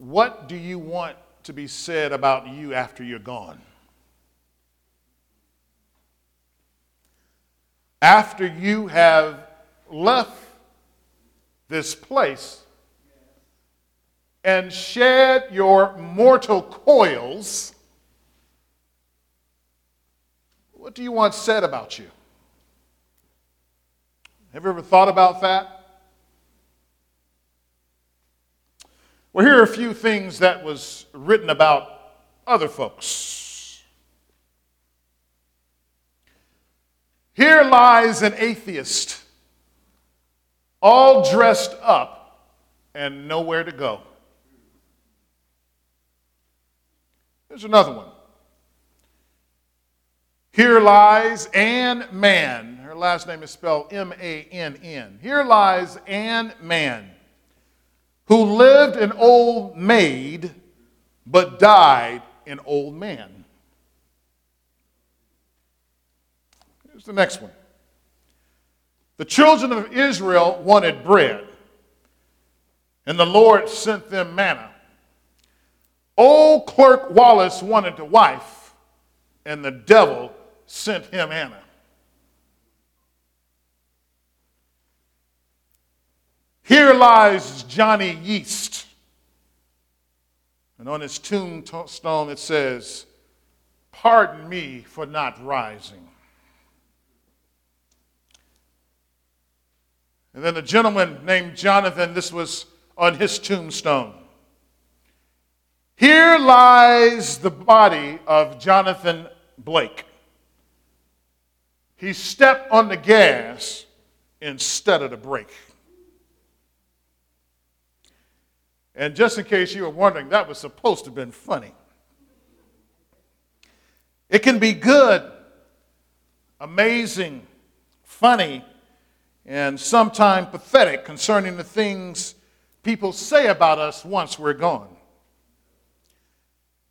What do you want to be said about you after you're gone? After you have left this place and shed your mortal coils, what do you want said about you? Have you ever thought about that? Well, here are a few things that was written about other folks. Here lies an atheist, all dressed up and nowhere to go. Here's another one. Here lies Ann Mann. Her last name is spelled M A N N. Here lies Ann Mann, who lived an old maid but died an old man. Here's the next one. The children of Israel wanted bread, and the Lord sent them manna. Old Clerk Wallace wanted a wife, and the devil sent him Anna. Here lies Johnny Yeast. And on his tombstone it says, Pardon me for not rising. And then a gentleman named Jonathan, this was on his tombstone. Here lies the body of Jonathan Blake. He stepped on the gas instead of the brake. And just in case you were wondering, that was supposed to have been funny. It can be good, amazing, funny, and sometimes pathetic concerning the things people say about us once we're gone.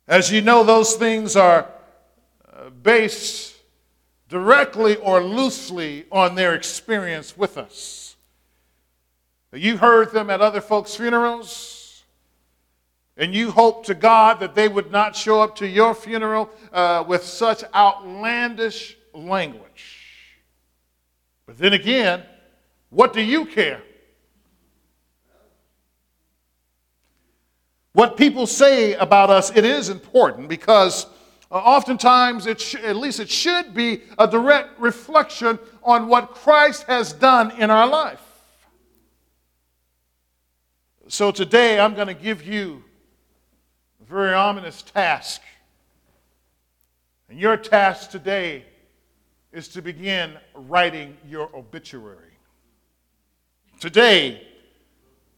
As you know, those things are uh, based directly or loosely on their experience with us. You heard them at other folks' funerals, and you hope to God that they would not show up to your funeral uh, with such outlandish language. But then again, what do you care? What people say about us, it is important because uh, oftentimes, it sh- at least it should be a direct reflection on what Christ has done in our life. So today, I'm going to give you very ominous task. And your task today is to begin writing your obituary. Today,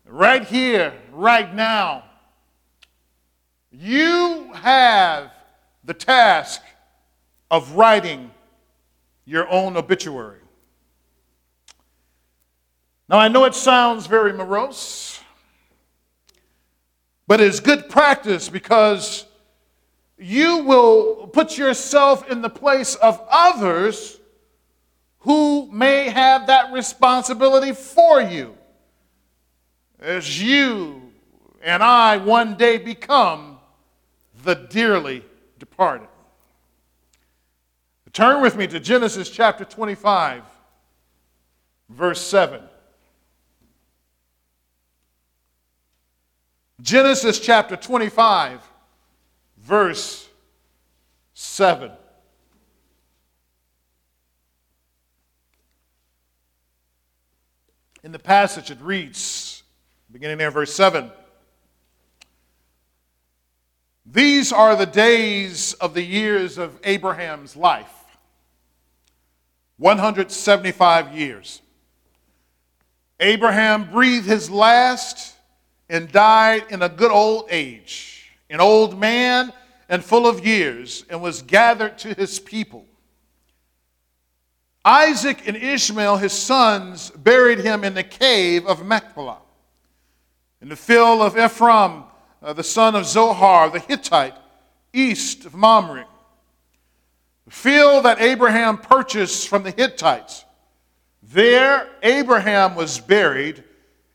right here, right now, you have the task of writing your own obituary. Now, I know it sounds very morose, but it's good practice because you will put yourself in the place of others who may have that responsibility for you as you and I one day become the dearly departed. Turn with me to Genesis chapter 25, verse 7. Genesis chapter 25, verse 7. In the passage, it reads, beginning there, verse 7 these are the days of the years of Abraham's life 175 years. Abraham breathed his last and died in a good old age, an old man and full of years, and was gathered to his people. Isaac and Ishmael, his sons, buried him in the cave of Machpelah. In the field of Ephron, uh, the son of Zohar the Hittite, east of Mamre. The field that Abraham purchased from the Hittites. There, Abraham was buried,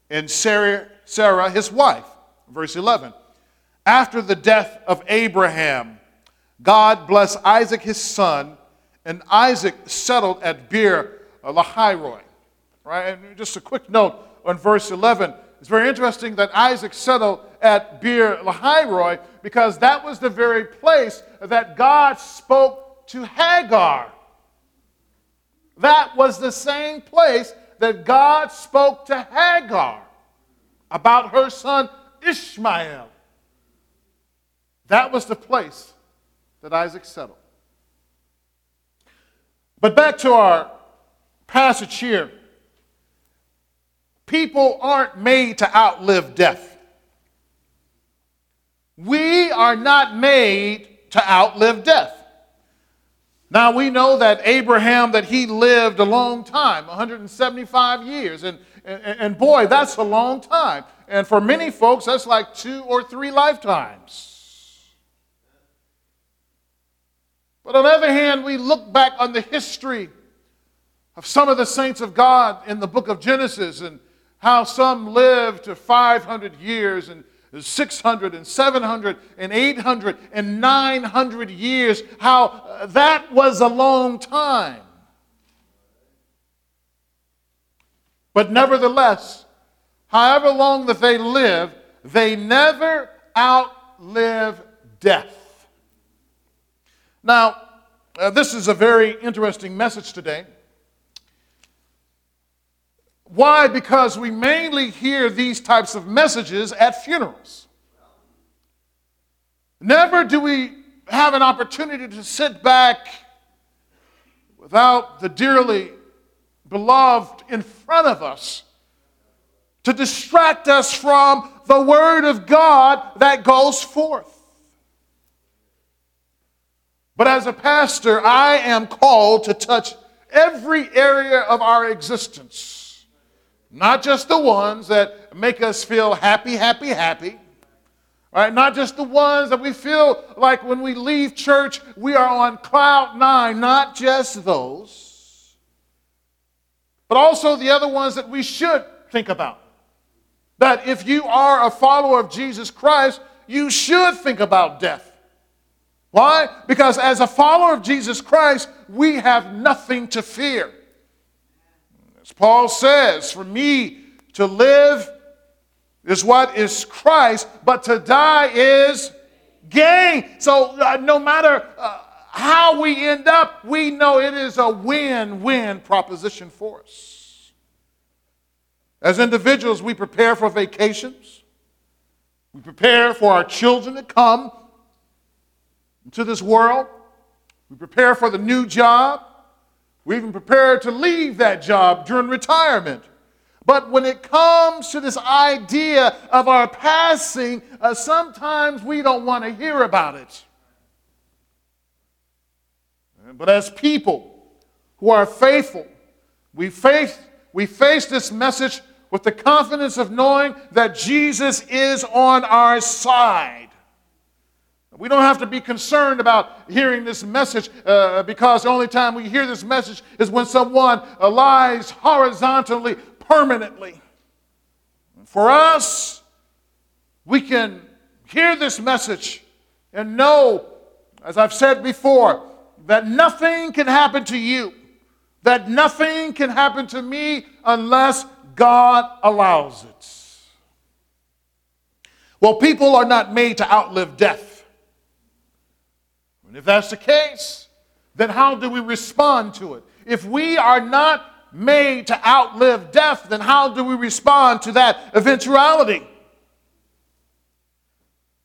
and Sarah, Sarah his wife. Verse 11. after the death of Abraham, God blessed Isaac his son, and Isaac settled at Beer uh, Lahairoi. Right? And just a quick note on verse 11. It's very interesting that Isaac settled at Beer Lahairoi because that was the very place that God spoke to Hagar. That was the same place that God spoke to Hagar about her son Ishmael. That was the place that Isaac settled. But back to our passage here. People aren't made to outlive death. We are not made to outlive death. Now we know that Abraham that he lived a long time, 175 years and and, and boy, that's a long time. And for many folks that's like two or three lifetimes. But on the other hand, we look back on the history of some of the saints of God in the book of Genesis and how some lived to 500 years and 600 and 700 and 800 and 900 years, how uh, that was a long time. But nevertheless, however long that they live, they never outlive death. Now, uh, this is a very interesting message today. Why? Because we mainly hear these types of messages at funerals. Never do we have an opportunity to sit back without the dearly beloved in front of us to distract us from the Word of God that goes forth. But as a pastor, I am called to touch every area of our existence, not just the ones that make us feel happy, happy, happy. Right? Not just the ones that we feel like when we leave church, we are on cloud nine, not just those, but also the other ones that we should think about. That if you are a follower of Jesus Christ, you should think about death. Why? Because as a follower of Jesus Christ, we have nothing to fear. As Paul says, for me to live is what is Christ, but to die is gain. So uh, no matter uh, how we end up, we know it is a win win proposition for us. As individuals, we prepare for vacations, we prepare for our children to come into this world. We prepare for the new job. We even prepare to leave that job during retirement. But when it comes to this idea of our passing, uh, sometimes we don't want to hear about it. But as people who are faithful, we face, we face this message with the confidence of knowing that Jesus is on our side. We don't have to be concerned about hearing this message uh, because the only time we hear this message is when someone lies horizontally permanently. For us, we can hear this message and know, as I've said before, that nothing can happen to you, that nothing can happen to me unless God allows it. Well, people are not made to outlive death. And if that's the case, then how do we respond to it? If we are not made to outlive death, then how do we respond to that eventuality?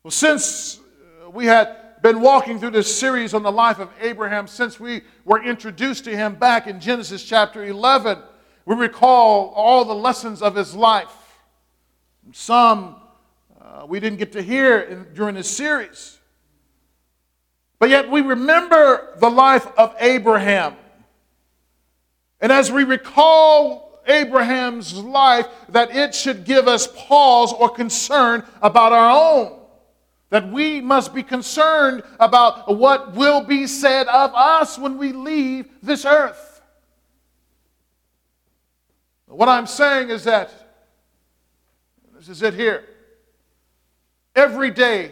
Well, since uh, we had been walking through this series on the life of Abraham, since we were introduced to him back in Genesis chapter 11, we recall all the lessons of his life. Some uh, we didn't get to hear in, during this series. But yet we remember the life of Abraham. And as we recall Abraham's life, that it should give us pause or concern about our own. That we must be concerned about what will be said of us when we leave this earth. What I'm saying is that, this is it here. Every day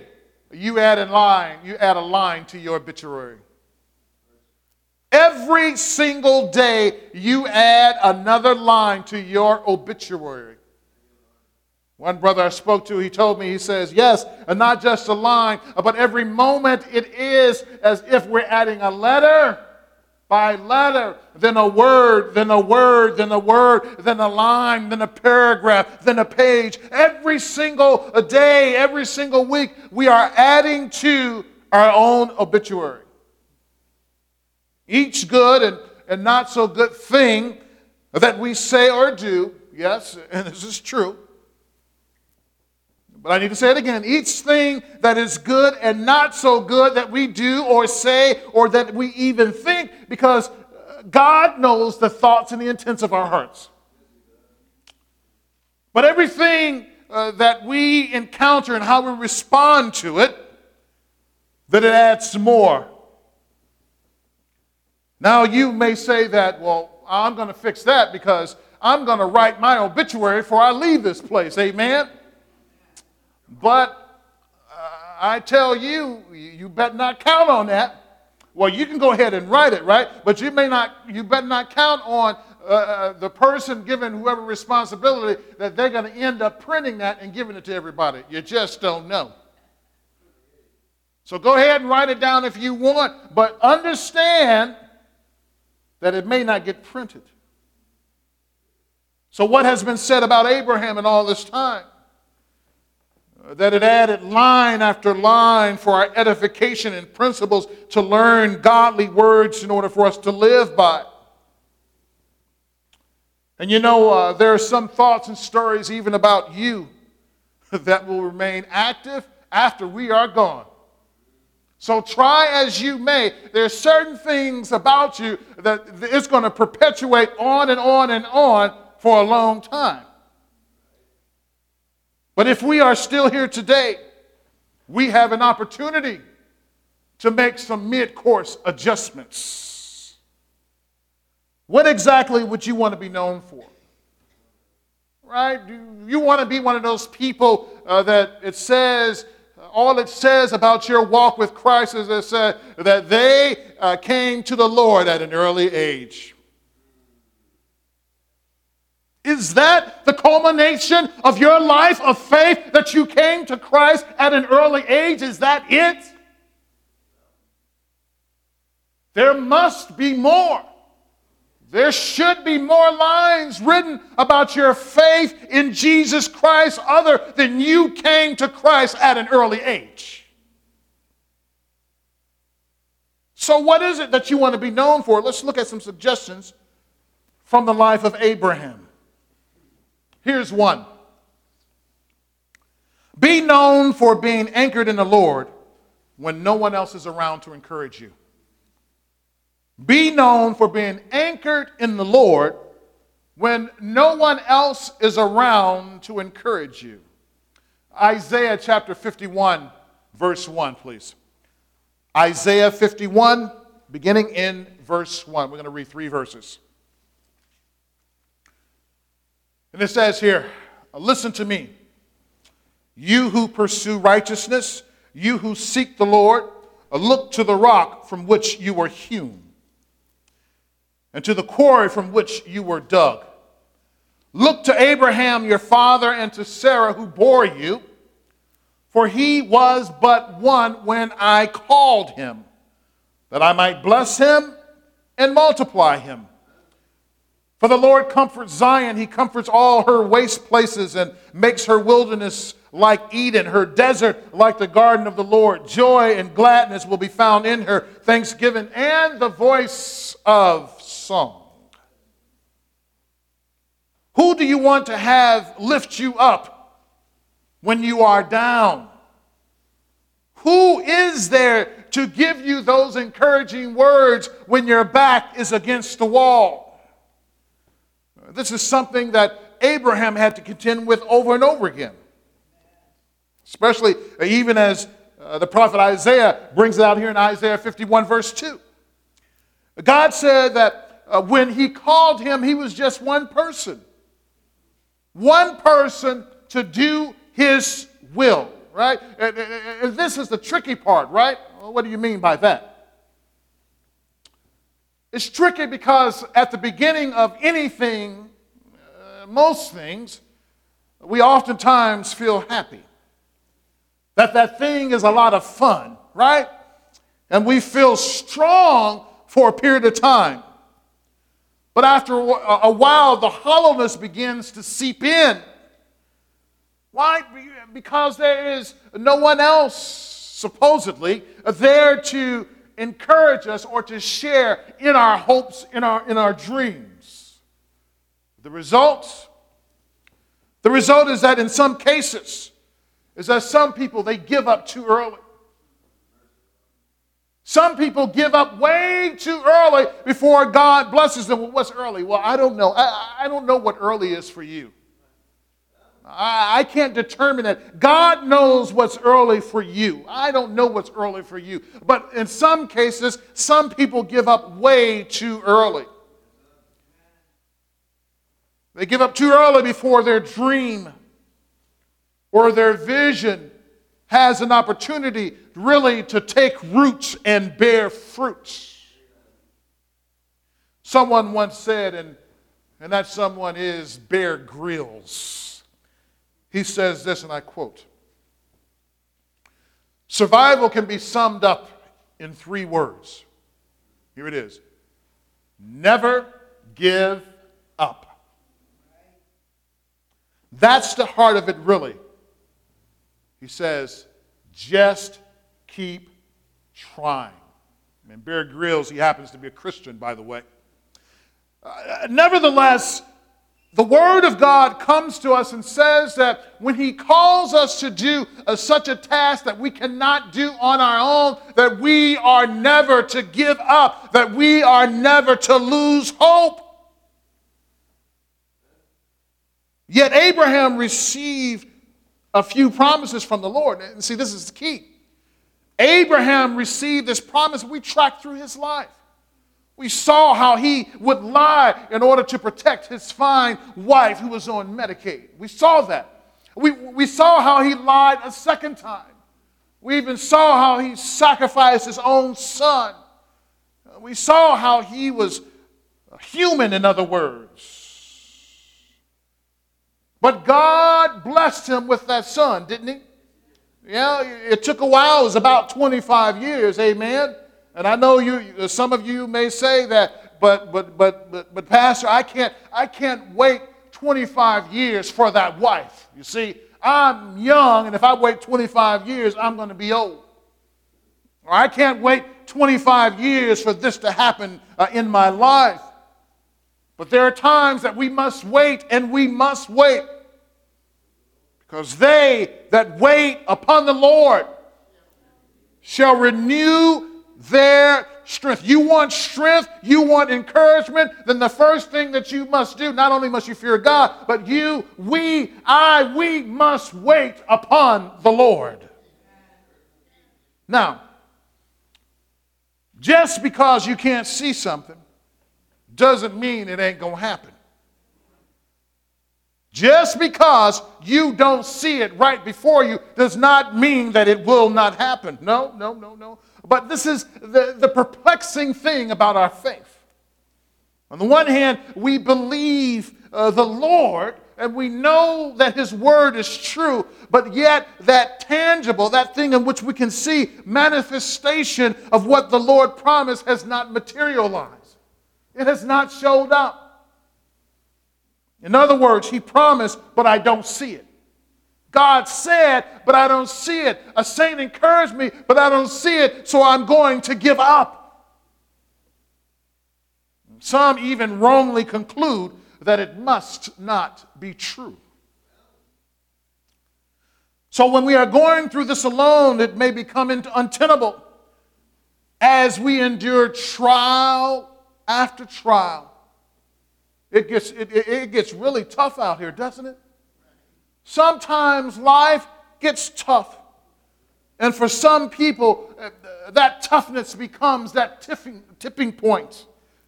you add a line, you add a line to your obituary. Every single day, you add another line to your obituary. One brother I spoke to, he told me, he says, Yes, and not just a line, but every moment it is as if we're adding a letter by letter, then a word, then a word, then a word, then a line, then a paragraph, then a page. Every single day, every single week, we are adding to our own obituary. Each good and, and not so good thing that we say or do, yes, and this is true. But I need to say it again. Each thing that is good and not so good that we do or say or that we even think, because God knows the thoughts and the intents of our hearts. But everything uh, that we encounter and how we respond to it, that it adds more now, you may say that, well, I'm going to fix that because I'm going to write my obituary before I leave this place. Amen? But uh, I tell you, you better not count on that. Well, you can go ahead and write it, right? But you may not, you better not count on uh, uh the person given whoever responsibility that they're going to end up printing that and giving it to everybody. You just don't know. So go ahead and write it down if you want, but understand that it may not get printed. So, what has been said about Abraham in all this time? That it added line after line for our edification and principles to learn godly words in order for us to live by. And you know, uh, there are some thoughts and stories even about you that will remain active after we are gone. So try as you may, there are certain things about you that it's going to perpetuate on and on and on for a long time. But if we are still here today, we have an opportunity to make some mid course adjustments. What exactly would you want to be known for? Right? Do you want to be one of those people uh, that it says, all it says about your walk with Christ is said that they uh, came to the Lord at an early age. Is that the culmination of your life of faith that you came to Christ at an early age? Is that it? There must be more. There should be more lines written about your faith in Jesus Christ other than you came to Christ at an early age. So, what is it that you want to be known for? Let's look at some suggestions from the life of Abraham. Here's one Be known for being anchored in the Lord when no one else is around to encourage you. Be known for being anchored in the Lord when no one else is around to encourage you. Isaiah chapter 51, verse 1, please. Isaiah 51, beginning in verse 1. We're going to read three verses. And it says here, Listen to me, you who pursue righteousness, you who seek the Lord, look to the rock from which you were hewn and to the quarry from which you were dug. Look to Abraham your father and to Sarah who bore you, for he was but one when I called him, that I might bless him and multiply him. For the Lord comforts Zion, he comforts all her waste places and makes her wilderness like Eden, her desert like the garden of the Lord. Joy and gladness will be found in her, thanksgiving and the voice of song. Who do you want to have lift you up when you are down? Who is there to give you those encouraging words when your back is against the wall? This is something that Abraham had to contend with over and over again. Especially even as uh, the prophet Isaiah brings it out here in Isaiah 51, verse 2. God said that uh, when he called him, he was just one person. One person to do his will. right? And, and, and this is the tricky part, right? Well, what do you mean by that? It's tricky because at the beginning of anything, uh, most things, we oftentimes feel happy. That that thing is a lot of fun, right? And we feel strong for a period of time. But after a while, the hollowness begins to seep in. Why? Because there is no one else, supposedly, there to encourage us or to share in our hopes, in our, in our dreams. The result? The result is that in some cases, is that some people, they give up too early. Some people give up way too early before God blesses them. Well, what's early? Well, I don't know. I, I don't know what early is for you. I, can't determine it. God knows what's early for you. I don't know what's early for you. But in some cases, some people give up way too early. They give up too early before their dream or their vision has an opportunity really to take roots and bear fruits. Someone once said, and, and that someone is Bear Grylls. He says this, and I quote Survival can be summed up in three words. Here it is Never give up. That's the heart of it, really. He says, just keep trying. And Bear Grylls, he happens to be a Christian, by the way. Uh, nevertheless, the Word of God comes to us and says that when He calls us to do a, such a task that we cannot do on our own, that we are never to give up, that we are never to lose hope. Yet Abraham received a few promises from the Lord. And see, this is the key. Abraham received this promise. We track through his life. We saw how he would lie in order to protect his fine wife who was on Medicaid. We saw that. We, we saw how he lied a second time. We even saw how he sacrificed his own son. We saw how he was human, in other words. But God blessed him with that son, didn't he? Yeah, it took a while. It was about 25 years, amen. And I know you some of you may say that, but but but but, but pastor, I can't I can't wait 25 years for that wife. You see, I'm young, and if I wait 25 years, I'm going to be old. Or I can't wait 25 years for this to happen uh, in my life. But there are times that we must wait and we must wait. Because they that wait upon the Lord shall renew their strength. You want strength, you want encouragement, then the first thing that you must do, not only must you fear God, but you, we, I, we must wait upon the Lord. Now, just because you can't see something doesn't mean it ain't going to happen. Just because you don't see it right before you does not mean that it will not happen. No, no, no, no. But this is the, the perplexing thing about our faith. On the one hand, we believe uh, the Lord and we know that His word is true, but yet that tangible, that thing in which we can see manifestation of what the Lord promised has not materialized. It has not showed up. In other words, He promised, but I don't see it. God said, but I don't see it. A saint encouraged me, but I don't see it, so I'm going to give up. Some even wrongly conclude that it must not be true. So when we are going through this alone, it may become untenable as we endure trial after trial. It gets, it, it gets really tough out here, doesn't it? Sometimes life gets tough. And for some people, uh, that toughness becomes that tipping, tipping point.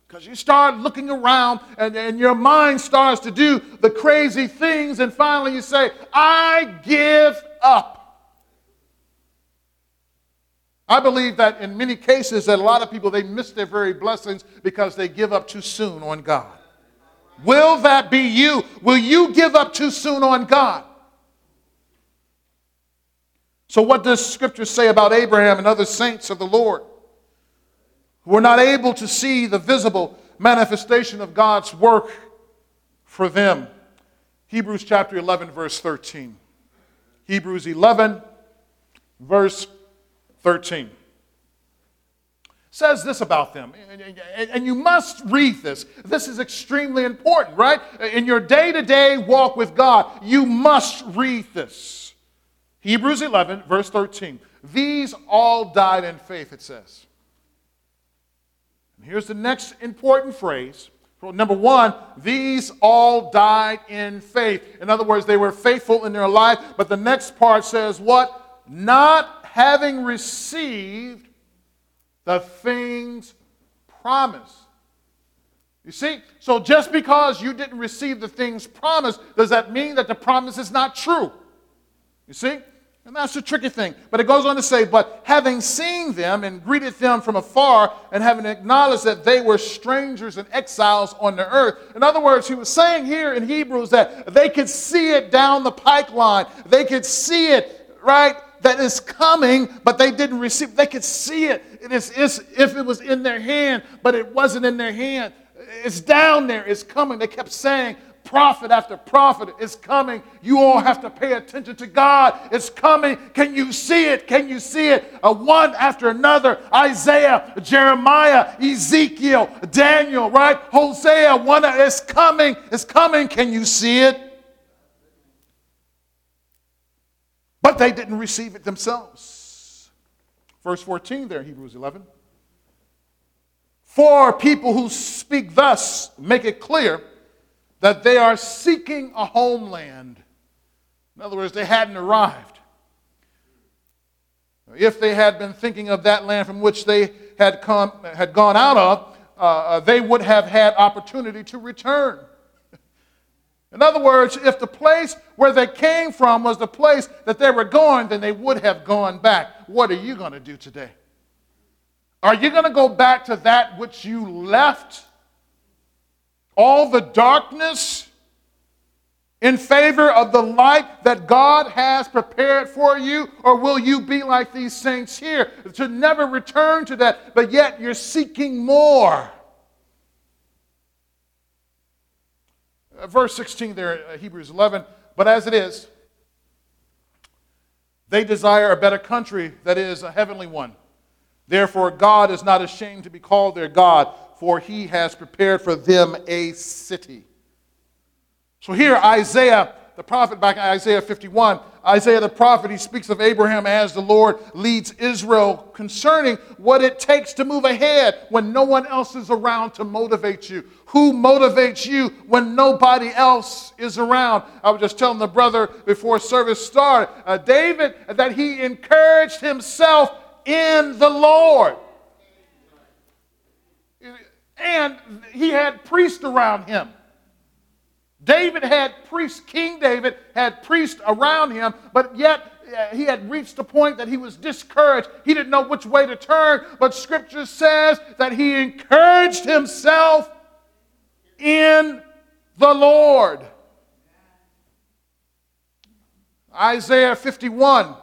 Because you start looking around and, and your mind starts to do the crazy things, and finally you say, I give up. I believe that in many cases that a lot of people they miss their very blessings because they give up too soon on God. Will that be you? Will you give up too soon on God? So what does scripture say about Abraham and other saints of the Lord who were not able to see the visible manifestation of God's work for them? Hebrews chapter 11 verse 13. Hebrews 11 verse 13 says this about them. And you must read this. This is extremely important, right? In your day to day walk with God, you must read this. Hebrews 11, verse 13. These all died in faith, it says. And here's the next important phrase. Number one, these all died in faith. In other words, they were faithful in their life. But the next part says what? Not having received the things promised. You see? So just because you didn't receive the things promised, does that mean that the promise is not true? You see? And that's the tricky thing. But it goes on to say, but having seen them and greeted them from afar, and having acknowledged that they were strangers and exiles on the earth. In other words, he was saying here in Hebrews that they could see it down the pipeline. They could see it, right? That is coming, but they didn't receive. They could see it. It is, if it was in their hand, but it wasn't in their hand. It's down there. It's coming. They kept saying, prophet after prophet is coming. You all have to pay attention to God. It's coming. Can you see it? Can you see it? One after another. Isaiah, Jeremiah, Ezekiel, Daniel, right? Hosea, one. It's coming. It's coming. Can you see it? But they didn't receive it themselves. Verse 14 there, Hebrews 11. For people who speak thus make it clear that they are seeking a homeland. In other words, they hadn't arrived. If they had been thinking of that land from which they had, come, had gone out of, uh, they would have had opportunity to return. In other words, if the place where they came from was the place that they were going, then they would have gone back. What are you going to do today? Are you going to go back to that which you left? All the darkness in favor of the light that God has prepared for you? Or will you be like these saints here to never return to that, but yet you're seeking more? Verse 16 there, uh, Hebrews 11. But as it is, they desire a better country that is a heavenly one. Therefore, God is not ashamed to be called their God, for he has prepared for them a city. So here, Isaiah the prophet back in Isaiah 51, Isaiah the prophet, he speaks of Abraham as the Lord leads Israel concerning what it takes to move ahead when no one else is around to motivate you. Who motivates you when nobody else is around? I was just telling the brother before service started, uh, David, that he encouraged himself in the Lord. And he had priests around him. David had priests, King David had priests around him, but yet uh, he had reached a point that he was discouraged. He didn't know which way to turn, but scripture says that he encouraged himself in the Lord. Isaiah 51,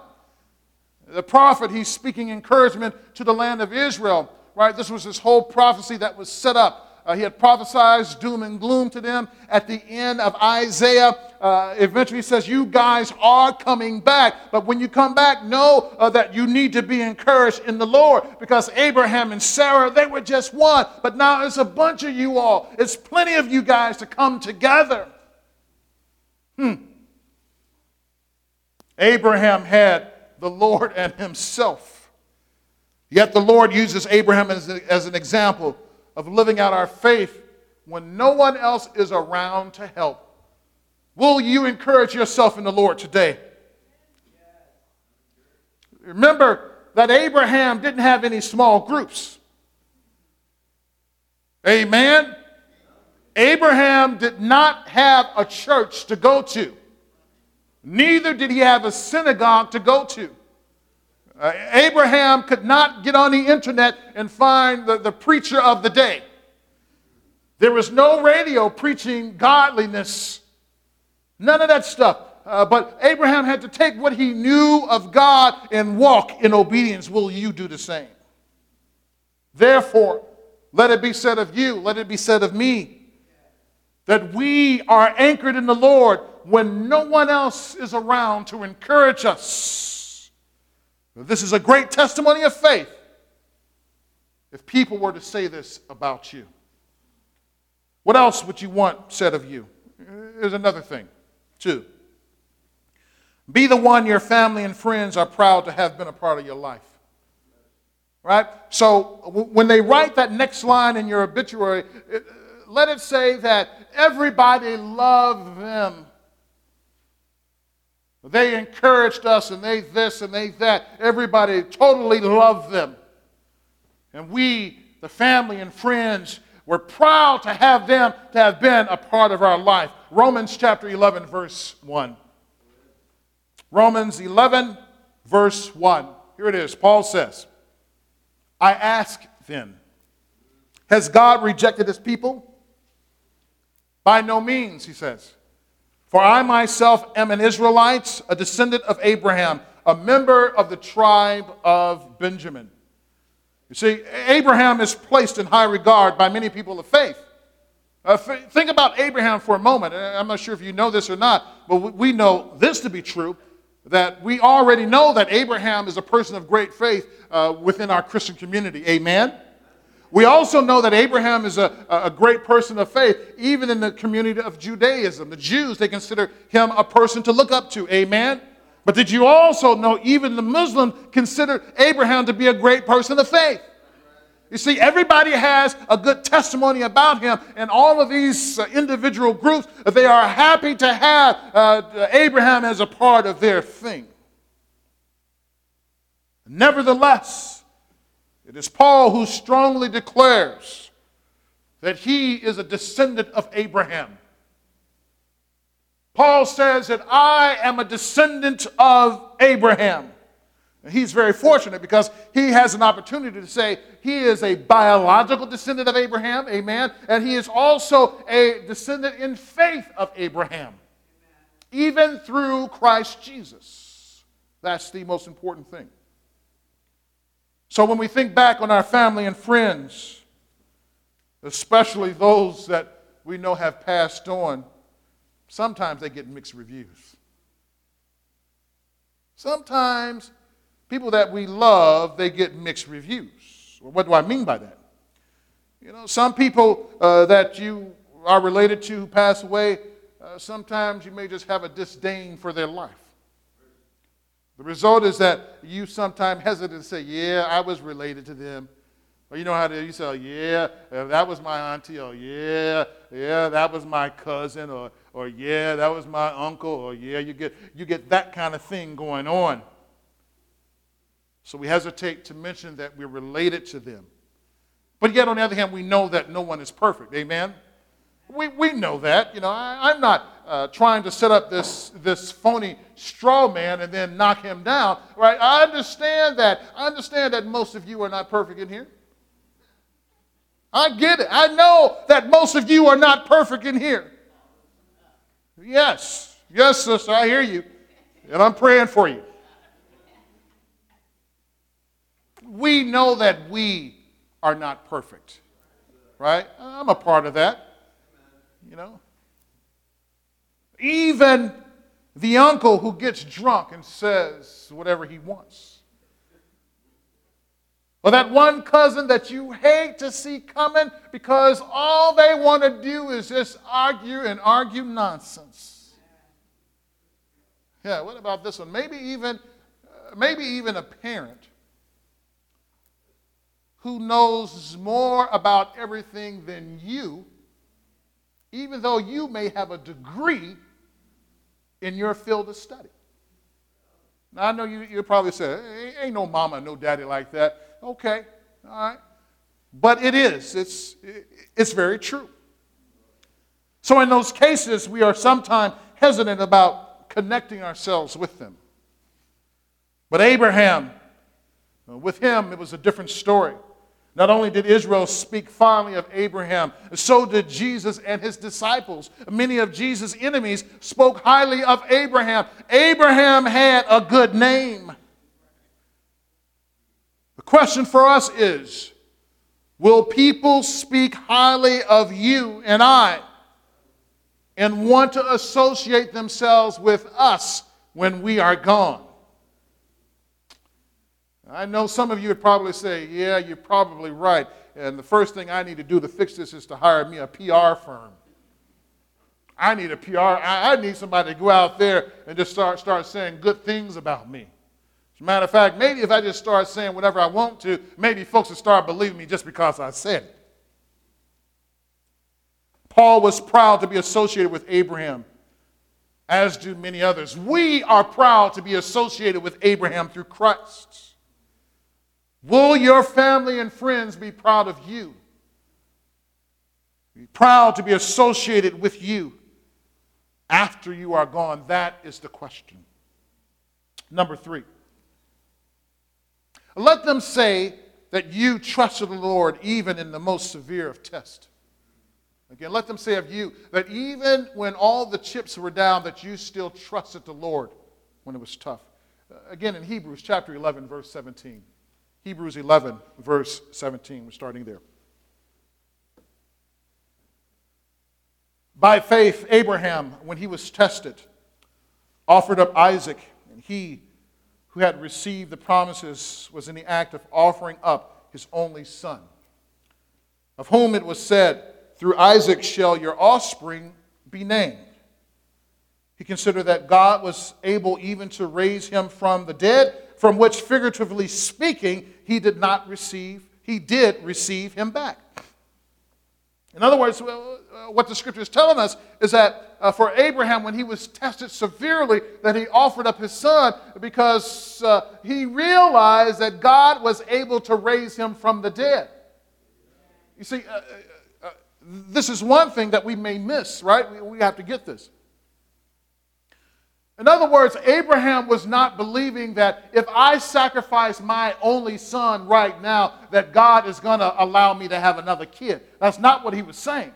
the prophet, he's speaking encouragement to the land of Israel, right? This was his whole prophecy that was set up uh, he had prophesied doom and gloom to them. At the end of Isaiah, uh, eventually he says, You guys are coming back. But when you come back, know uh, that you need to be encouraged in the Lord because Abraham and Sarah, they were just one. But now it's a bunch of you all. It's plenty of you guys to come together. Hmm. Abraham had the Lord and himself. Yet the Lord uses Abraham as, a, as an example of living out our faith when no one else is around to help. Will you encourage yourself in the Lord today? Remember that Abraham didn't have any small groups. Amen. Abraham did not have a church to go to. Neither did he have a synagogue to go to. Uh, Abraham could not get on the internet and find the, the preacher of the day. There was no radio preaching godliness, none of that stuff. Uh, but Abraham had to take what he knew of God and walk in obedience. Will you do the same? Therefore, let it be said of you, let it be said of me, that we are anchored in the Lord when no one else is around to encourage us. This is a great testimony of faith if people were to say this about you. What else would you want said of you? Here's another thing. too. Be the one your family and friends are proud to have been a part of your life. Right? So when they write that next line in your obituary, let it say that everybody loved them. They encouraged us and they this and they that. Everybody totally loved them. And we, the family and friends, we're proud to have them to have been a part of our life. Romans chapter 11, verse 1. Romans 11, verse 1. Here it is. Paul says, I ask then, has God rejected his people? By no means, he says. For I myself am an Israelite, a descendant of Abraham, a member of the tribe of Benjamin. You see, Abraham is placed in high regard by many people of faith. Uh, think about Abraham for a moment. I'm not sure if you know this or not, but we know this to be true that we already know that Abraham is a person of great faith uh, within our Christian community. Amen? We also know that Abraham is a, a great person of faith, even in the community of Judaism. The Jews, they consider him a person to look up to. Amen? But did you also know even the Muslim consider Abraham to be a great person of faith? You see, everybody has a good testimony about him, and all of these uh, individual groups, they are happy to have uh, Abraham as a part of their thing. Nevertheless, it is Paul who strongly declares that he is a descendant of Abraham. Paul says that I am a descendant of Abraham. And he's very fortunate because he has an opportunity to say he is a biological descendant of Abraham, amen, and he is also a descendant in faith of Abraham, even through Christ Jesus. That's the most important thing. So when we think back on our family and friends, especially those that we know have passed on, sometimes they get mixed reviews. Sometimes people that we love, they get mixed reviews. What do I mean by that? You know, some people uh, that you are related to who pass away, uh, sometimes you may just have a disdain for their life. The result is that you sometimes hesitate to say, Yeah, I was related to them. Or you know how to, you say, oh, Yeah, uh, that was my auntie, or Yeah, yeah, that was my cousin, or, or Yeah, that was my uncle, or Yeah, you get, you get that kind of thing going on. So we hesitate to mention that we're related to them. But yet, on the other hand, we know that no one is perfect. Amen? We, we know that. You know, I, am not uh, trying to set up this, this phony straw man and then knock him down. Right? I understand that. I understand that most of you are not perfect in here. I get it. I know that most of you are not perfect in here. Yes. Yes, sister, I hear you. And I'm praying for you. we know that we are not perfect, right? I'm a part of that, you know. Even the uncle who gets drunk and says whatever he wants. Or that one cousin that you hate to see coming because all they want to do is just argue and argue nonsense. Yeah, what about this one? Maybe even, uh, maybe even a parent who knows more about everything than you, even though you may have a degree in your field of study. Now, I know you, you probably say, ain't no mama, no daddy like that. Okay, all right. But it is, it's, it's very true. So, in those cases, we are sometimes hesitant about connecting ourselves with them. But Abraham Uh, with him, it was a different story. Not only did Israel speak fondly of Abraham, so did Jesus and his disciples. Many of Jesus' enemies spoke highly of Abraham. Abraham had a good name. The question for us is Will people speak highly of you and I and want to associate themselves with us when we are gone? I know some of you would probably say, Yeah, you're probably right. And the first thing I need to do to fix this is to hire me a PR firm. I need a PR, I, need somebody to go out there and just start, start saying good things about me. As a matter of fact, maybe if I just start saying whatever I want to, maybe folks will start believing me just because I said it. Paul was proud to be associated with Abraham, as do many others. We are proud to be associated with Abraham through Christ. Will your family and friends be proud of you? Be proud to be associated with you after you are gone? That is the question. Number three, let them say that you trusted the Lord even in the most severe of tests. Again, let them say of you that even when all the chips were down, that you still trusted the Lord when it was tough. Uh, again, in Hebrews chapter 11, verse 17. Hebrews 11, verse 17. We're starting there. By faith, Abraham, when he was tested, offered up Isaac, and he who had received the promises was in the act of offering up his only son, of whom it was said, Through Isaac shall your offspring be named. He considered that God was able even to raise him from the dead from which, figuratively speaking, he did not receive, he did receive him back. In other words, what the scripture is telling us is that uh, for Abraham, when he was tested severely, that he offered up his son because uh, he realized that God was able to raise him from the dead. You see, uh, uh, uh this is one thing that we may miss, right? We, we have to get this. In other words, Abraham was not believing that if I sacrifice my only son right now, that God is going to allow me to have another kid. That's not what he was saying.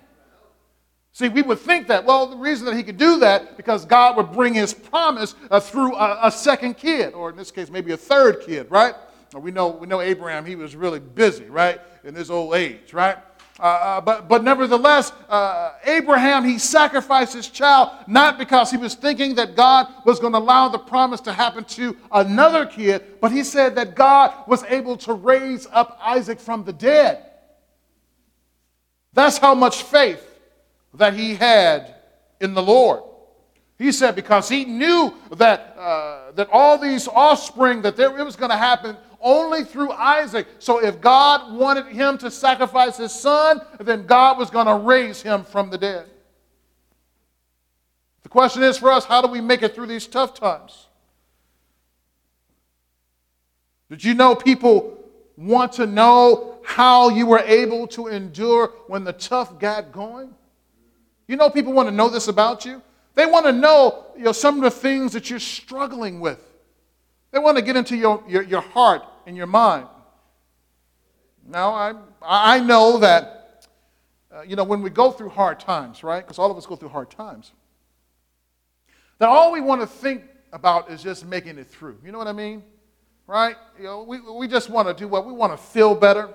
See, we would think that, well, the reason that he could do that, because God would bring his promise uh, through a, a, second kid, or in this case, maybe a third kid, right? We know, we know Abraham, he was really busy, right, in his old age, right? Uh, uh, but, but nevertheless, uh, Abraham, he sacrificed his child not because he was thinking that God was going to allow the promise to happen to another kid, but he said that God was able to raise up Isaac from the dead. That's how much faith that he had in the Lord. He said because he knew that, uh, that all these offspring, that there, it was going to happen only through Isaac. So if God wanted him to sacrifice his son, then God was going to raise him from the dead. The question is for us how do we make it through these tough times? Did you know people want to know how you were able to endure when the tough got going? You know, people want to know this about you. They want to know, you know some of the things that you're struggling with. They want to get into your, your, your heart and your mind. Now, I, I know that, uh, you know, when we go through hard times, right? Because all of us go through hard times, that all we want to think about is just making it through. You know what I mean? Right? You know, we, we just want to do what? We want to feel better.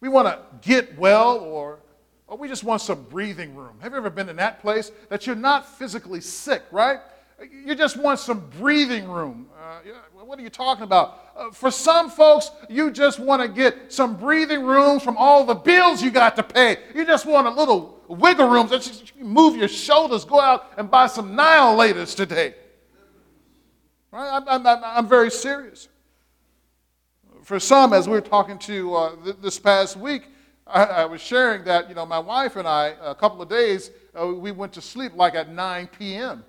We want to get well or or we just want some breathing room. Have you ever been in that place that you're not physically sick, right? You just want some breathing room. Uh, what are you talking about? Uh, for some folks, you just want to get some breathing room from all the bills you got to pay. You just want a little wiggle room you move your shoulders, go out and buy some Nihilators today. Right? I'm, I'm, I'm very serious. For some, as we were talking to uh, th- this past week, I, I, was sharing that, you know, my wife and I, a couple of days, uh, we went to sleep like at 9 p.m.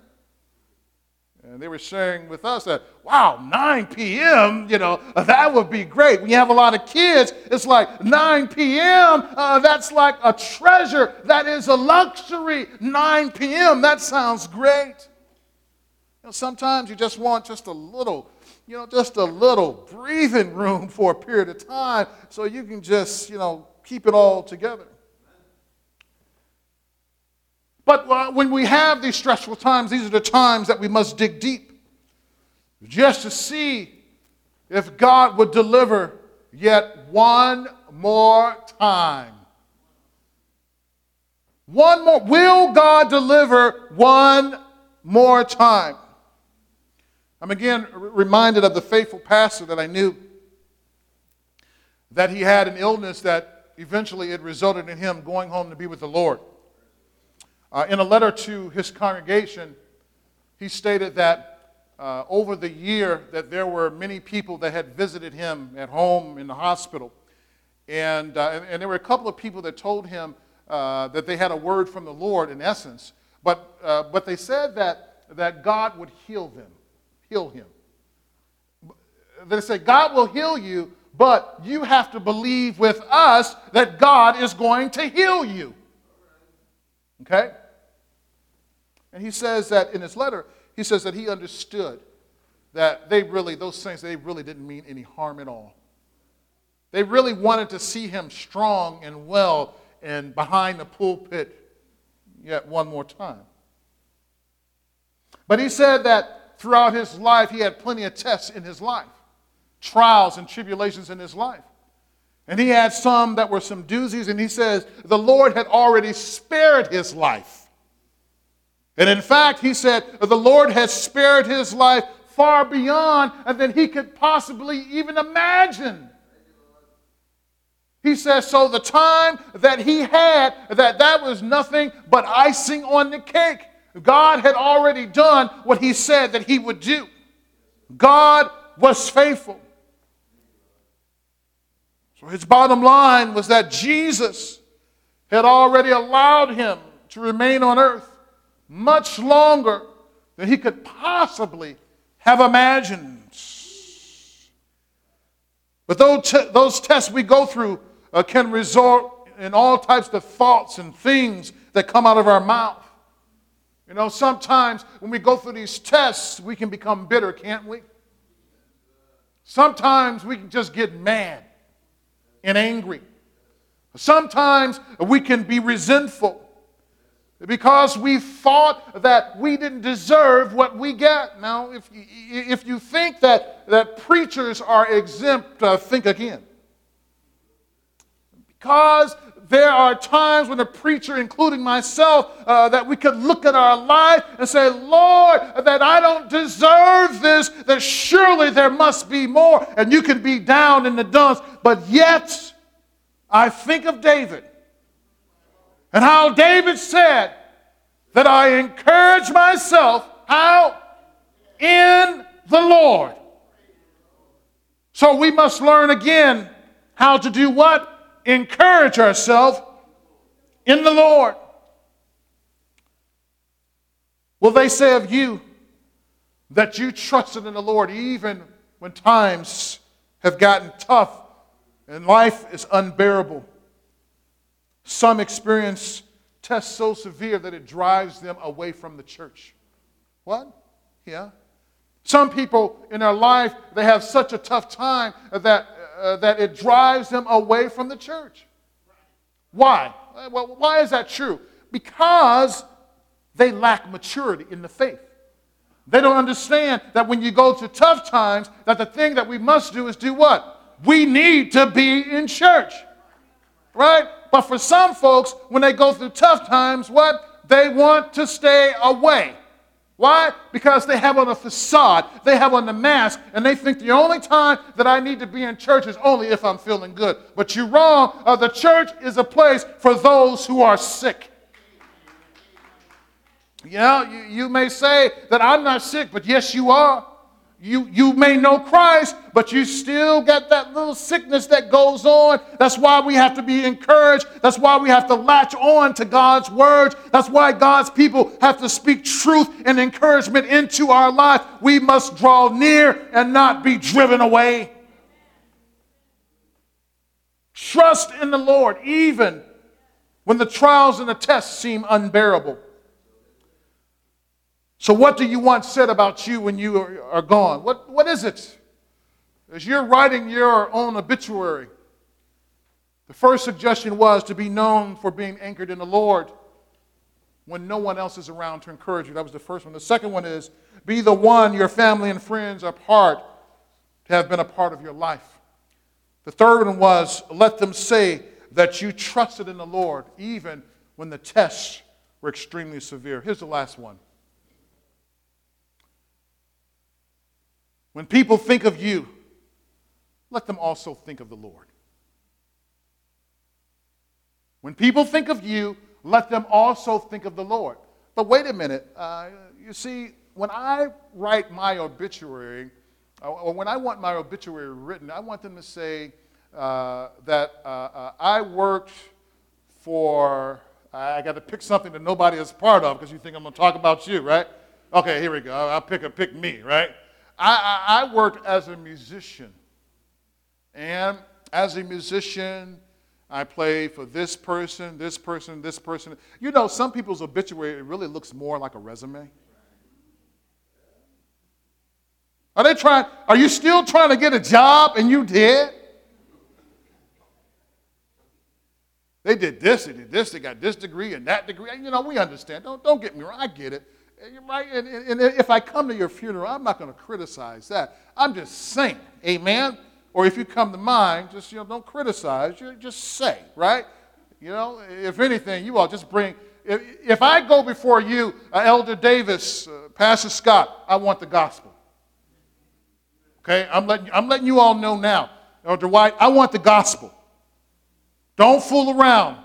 And they were sharing with us that, wow, 9 p.m., you know, that would be great. When you have a lot of kids, it's like 9 p.m., uh, that's like a treasure. That is a luxury. 9 p.m., that sounds great. You know, sometimes you just want just a little you know, just a little breathing room for a period of time so you can just, you know, keep it all together. But uh, when we have these stressful times, these are the times that we must dig deep just to see if God would deliver yet one more time. One more. Will God deliver one more time? I'm again reminded of the faithful pastor that I knew, that he had an illness that eventually it resulted in him going home to be with the Lord. Uh, in a letter to his congregation, he stated that uh, over the year that there were many people that had visited him at home in the hospital. And, uh, and, and, there were a couple of people that told him uh, that they had a word from the Lord in essence. But, uh, but they said that, that God would heal them heal him. They said, God will heal you, but you have to believe with us that God is going to heal you. Okay? And he says that in his letter, he says that he understood that they really, those things, they really didn't mean any harm at all. They really wanted to see him strong and well and behind the pulpit yet one more time. But he said that throughout his life, he had plenty of tests in his life, trials and tribulations in his life. And he had some that were some doozies, and he says the Lord had already spared his life. And in fact, he said the Lord had spared his life far beyond than he could possibly even imagine. He says, so the time that he had, that that was nothing but icing on the cake. God had already done what he said that he would do. God was faithful. So his bottom line was that Jesus had already allowed him to remain on earth much longer than he could possibly have imagined. But those, t- those tests we go through uh, can result in all types of thoughts and things that come out of our mouth. You know, sometimes when we go through these tests, we can become bitter, can't we? Sometimes we can just get mad and angry. Sometimes we can be resentful because we thought that we didn't deserve what we get. Now, if if you think that, that preachers are exempt, uh, think again. Because there are times when a preacher, including myself, uh, that we could look at our life and say, Lord, that I don't deserve this, that surely there must be more. And you can be down in the dumps. But yet, I think of David and how David said that I encourage myself, how? In the Lord. So we must learn again how to do what? encourage ourselves in the Lord. Will they say of you that you trusted in the Lord even when times have gotten tough and life is unbearable? Some experience tests so severe that it drives them away from the church. What? Yeah. Some people in their life, they have such a tough time that uh, that it drives them away from the church. Why? Well, why is that true? Because they lack maturity in the faith. They don't understand that when you go through tough times, that the thing that we must do is do what? We need to be in church. Right? But for some folks, when they go through tough times, what? They want to stay away. Why? Because they have on a facade, they have on the mask, and they think the only time that I need to be in church is only if I'm feeling good. But you're wrong. Uh, the church is a place for those who are sick. You know, you, you may say that I'm not sick, but yes, you are. You, you may know Christ, but you still got that little sickness that goes on. That's why we have to be encouraged. That's why we have to latch on to God's words. That's why God's people have to speak truth and encouragement into our life. We must draw near and not be driven away. Trust in the Lord, even when the trials and the tests seem unbearable. So, what do you want said about you when you are, gone? What, what is it? as you're writing your own obituary, the first suggestion was to be known for being anchored in the Lord when no one else is around to encourage you. That was the first one. The second one is be the one your family and friends are part to have been a part of your life. The third one was let them say that you trusted in the Lord even when the tests were extremely severe. Here's the last one. When people think of you, let them also think of the Lord. When people think of you, let them also think of the Lord. But wait a minute. Uh, you see, when I write my obituary, uh, or when I want my obituary written, I want them to say uh, that uh, uh I worked for, I got to pick something that nobody is part of because you think I'm going to talk about you, right? Okay, here we go. I'll pick, a, pick me, right? I, I, I worked as a musician. And as a musician, I play for this person, this person, this person. You know, some people's obituary it really looks more like a resume. Are they trying? Are you still trying to get a job and you did? They did this, they did this, they got this degree and that degree. You know, we understand. Don't, don't get me wrong, I get it. Right? And, and, and if I come to your funeral, I'm not going to criticize that. I'm just saying, amen? Or if you come to mine, just you know, don't criticize. You just say, right? You know, if anything, you all just bring. If, if I go before you, uh, Elder Davis, uh, Pastor Scott, I want the gospel. Okay, I'm letting I'm letting you all know now, Elder White, I want the gospel. Don't fool around.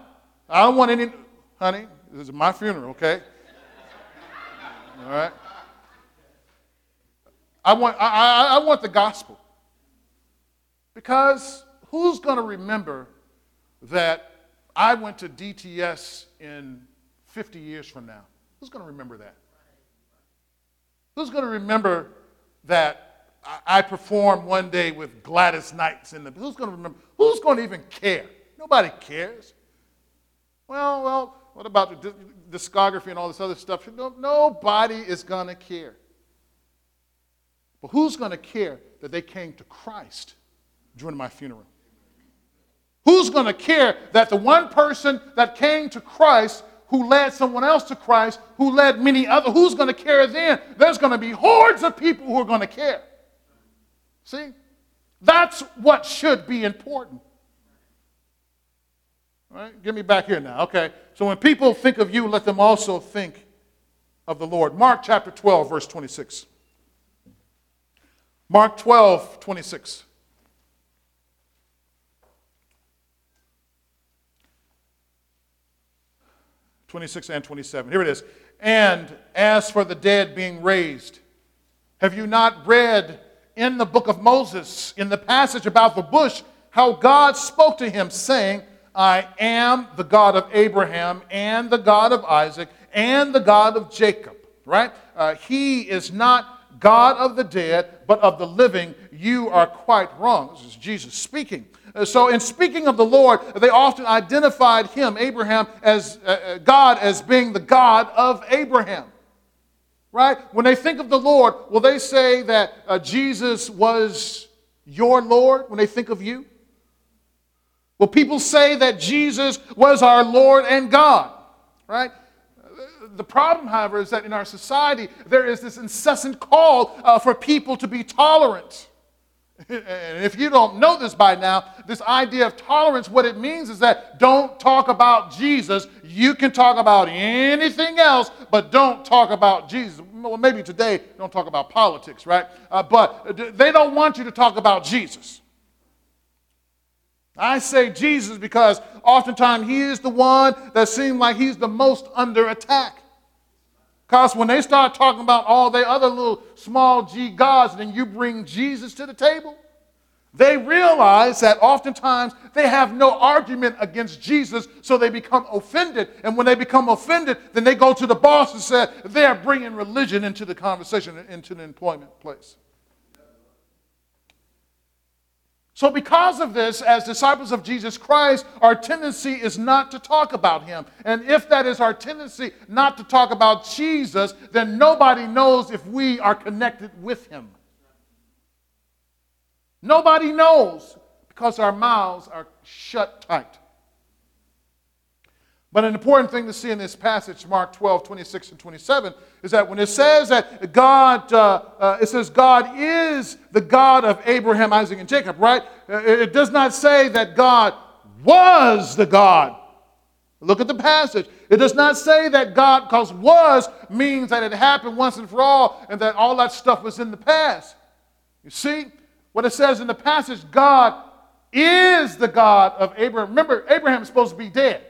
I don't want any, honey. This is my funeral, okay? All right. I want I, I, want the gospel. Because who's going to remember that I went to DTS in 50 years from now? Who's going to remember that? Who's going to remember that I performed one day with Gladys Knights in the who's going to remember who's going to even care nobody cares well well what about the discography and all this other stuff nobody is going to care but who's going to care that they came to christ during my funeral? Who's going to care that the one person that came to Christ, who led someone else to Christ, who led many other, who's going to care then? There's going to be hordes of people who are going to care. See? That's what should be important. Right, get me back here now. Okay. So when people think of you, let them also think of the Lord. Mark chapter 12, verse 26. Mark 12, 26. 26 and 27. Here it is. And as for the dead being raised, have you not read in the book of Moses, in the passage about the bush, how God spoke to him, saying, I am the God of Abraham and the God of Isaac and the God of Jacob, right? Uh, he is not God of the dead, but of the living. You are quite wrong. This is Jesus speaking. Uh, so, in speaking of the Lord, they often identified him, Abraham, as uh, uh, God, as being the God of Abraham. Right? When they think of the Lord, will they say that uh, Jesus was your Lord when they think of you? Will people say that Jesus was our Lord and God? Right? The problem, however, is that in our society, there is this incessant call uh, for people to be tolerant and if you don't know this by now, this idea of tolerance, what it means is that don't talk about Jesus. You can talk about anything else, but don't talk about Jesus. Well, maybe today, don't talk about politics, right? Uh, but they don't want you to talk about Jesus. I say Jesus because oftentimes he is the one that seems like he's the most under attack. Because when they start talking about all the other little small g gods, then you bring Jesus to the table, they realize that oftentimes they have no argument against Jesus, so they become offended. And when they become offended, then they go to the boss and say they're bringing religion into the conversation, into the employment place. So, because of this, as disciples of Jesus Christ, our tendency is not to talk about him. And if that is our tendency not to talk about Jesus, then nobody knows if we are connected with him. Nobody knows because our mouths are shut tight. But an important thing to see in this passage, Mark 12, 26 and 27, is that when it says that God, uh, uh, it says God is the God of Abraham, Isaac, and Jacob, right? Uh, it does not say that God was the God. Look at the passage. It does not say that God, because was means that it happened once and for all and that all that stuff was in the past. You see, what it says in the passage, God is the God of Abraham. Remember, Abraham is supposed to be dead.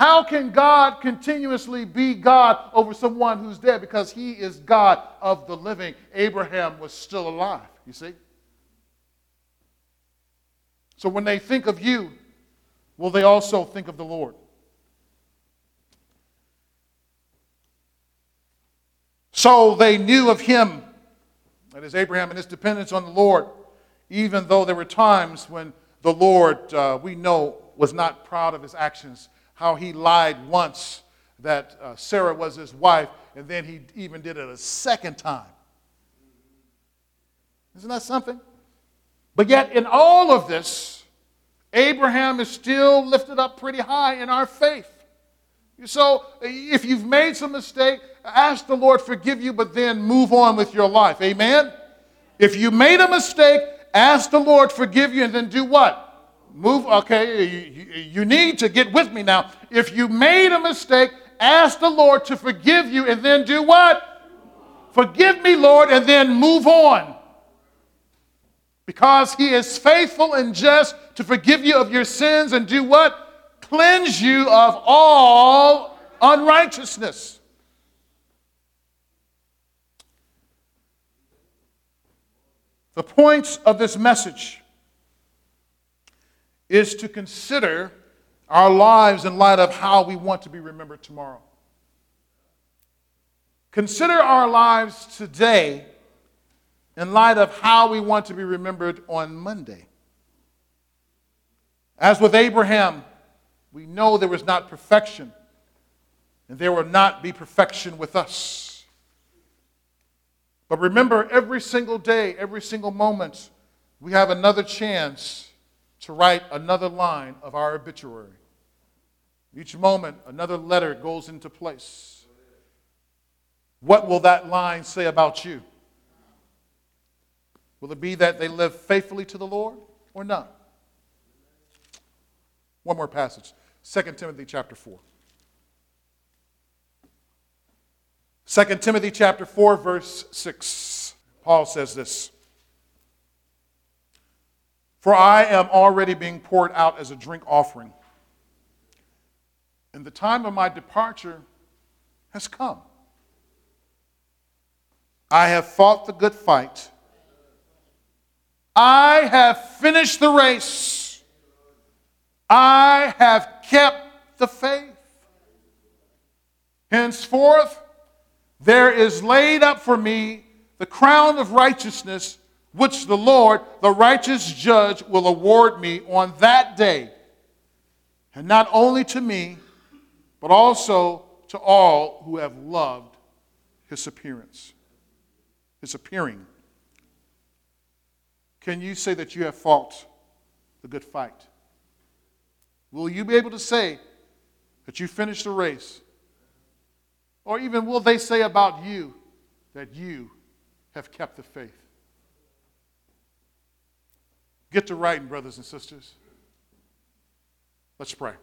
How can God continuously be God over someone who's dead? Because he is God of the living. Abraham was still alive, you see? So when they think of you, will they also think of the Lord? So they knew of him, that is Abraham, and his dependence on the Lord, even though there were times when the Lord, uh, we know, was not proud of his actions how he lied once that uh, Sarah was his wife, and then he even did it a second time. Isn't that something? But yet, in all of this, Abraham is still lifted up pretty high in our faith. So, if you've made some mistake, ask the Lord forgive you, but then move on with your life. Amen? If you made a mistake, ask the Lord forgive you, and then do what? Move, okay, you, you need to get with me now. If you made a mistake, ask the Lord to forgive you and then do what? Forgive me, Lord, and then move on. Because he is faithful and just to forgive you of your sins and do what? Cleanse you of all unrighteousness. The points of this message is to consider our lives in light of how we want to be remembered tomorrow. Consider our lives today in light of how we want to be remembered on Monday. As with Abraham, we know there was not perfection, and there will not be perfection with us. But remember, every single day, every single moment, we have another chance to write another line of our obituary. Each moment, another letter goes into place. What will that line say about you? Will it be that they live faithfully to the Lord or not? One more passage 2 Timothy chapter 4. 2 Timothy chapter 4, verse 6. Paul says this. For I am already being poured out as a drink offering. And the time of my departure has come. I have fought the good fight. I have finished the race. I have kept the faith. Henceforth, there is laid up for me the crown of righteousness which the Lord, the righteous judge, will award me on that day. And not only to me, but also to all who have loved his appearance, his appearing. Can you say that you have fought the good fight? Will you be able to say that you finished the race? Or even will they say about you that you have kept the faith? Get to writing, brothers and sisters. Let's pray.